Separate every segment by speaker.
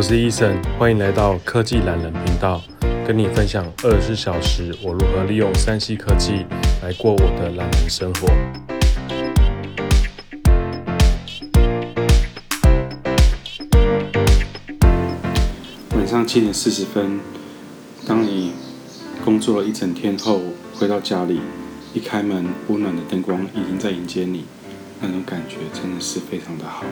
Speaker 1: 我是 Eason，欢迎来到科技懒人频道，跟你分享二十四小时我如何利用 3C 科技来过我的懒人生活。晚上七点四十分，当你工作了一整天后回到家里，一开门，温暖的灯光已经在迎接你，那种感觉真的是非常的好。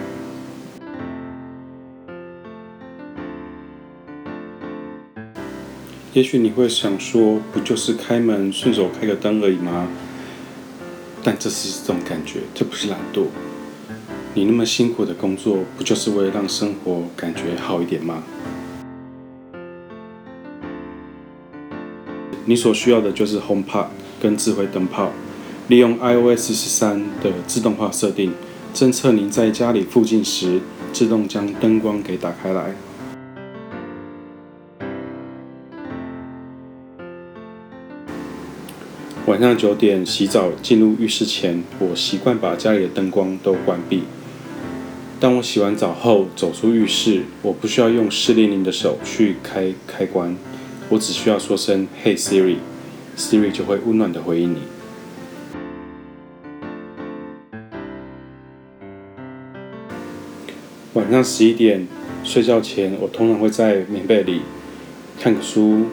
Speaker 1: 也许你会想说，不就是开门顺手开个灯而已吗？但这是这种感觉，这不是懒惰。你那么辛苦的工作，不就是为了让生活感觉好一点吗？你所需要的就是 HomePod 跟智慧灯泡，利用 iOS 十三的自动化设定，侦测您在家里附近时，自动将灯光给打开来。晚上九点洗澡进入浴室前，我习惯把家里的灯光都关闭。当我洗完澡后走出浴室，我不需要用湿淋淋的手去开开关，我只需要说声 “Hey Siri”，Siri 就会温暖地回应你。晚上十一点睡觉前，我通常会在棉被里看个书，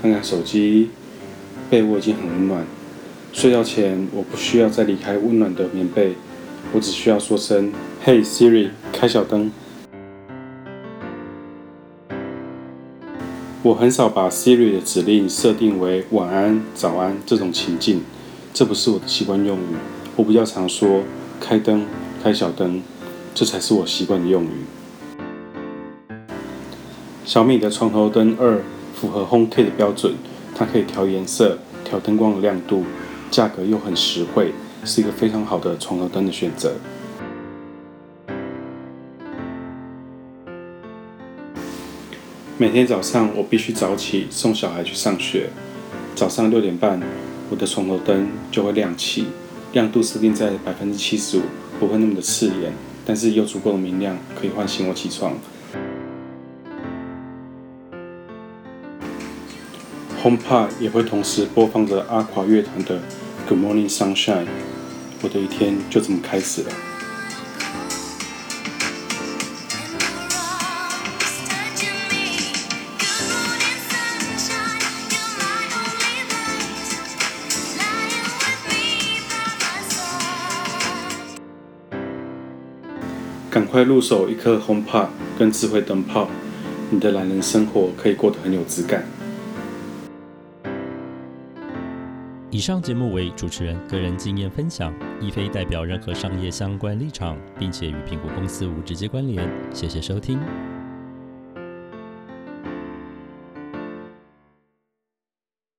Speaker 1: 看看手机，被窝已经很温暖。睡觉前，我不需要再离开温暖的棉被，我只需要说声 “Hey Siri”，开小灯。我很少把 Siri 的指令设定为晚安、早安这种情境，这不是我的习惯用语。我比较常说开灯、开小灯，这才是我习惯的用语。小米的床头灯二符合 HomeKit 的标准，它可以调颜色、调灯光的亮度。价格又很实惠，是一个非常好的床头灯的选择。每天早上我必须早起送小孩去上学，早上六点半，我的床头灯就会亮起，亮度设定在百分之七十五，不会那么的刺眼，但是又足够明亮，可以唤醒我起床。HomePod 也会同时播放着阿垮乐团的。Good morning, sunshine。我的一天就这么开始了。赶快入手一颗 HomePod 跟智慧灯泡，你的懒人生活可以过得很有质感。
Speaker 2: 以上节目为主持人个人经验分享，亦非代表任何商业相关立场，并且与苹果公司无直接关联。谢谢收听。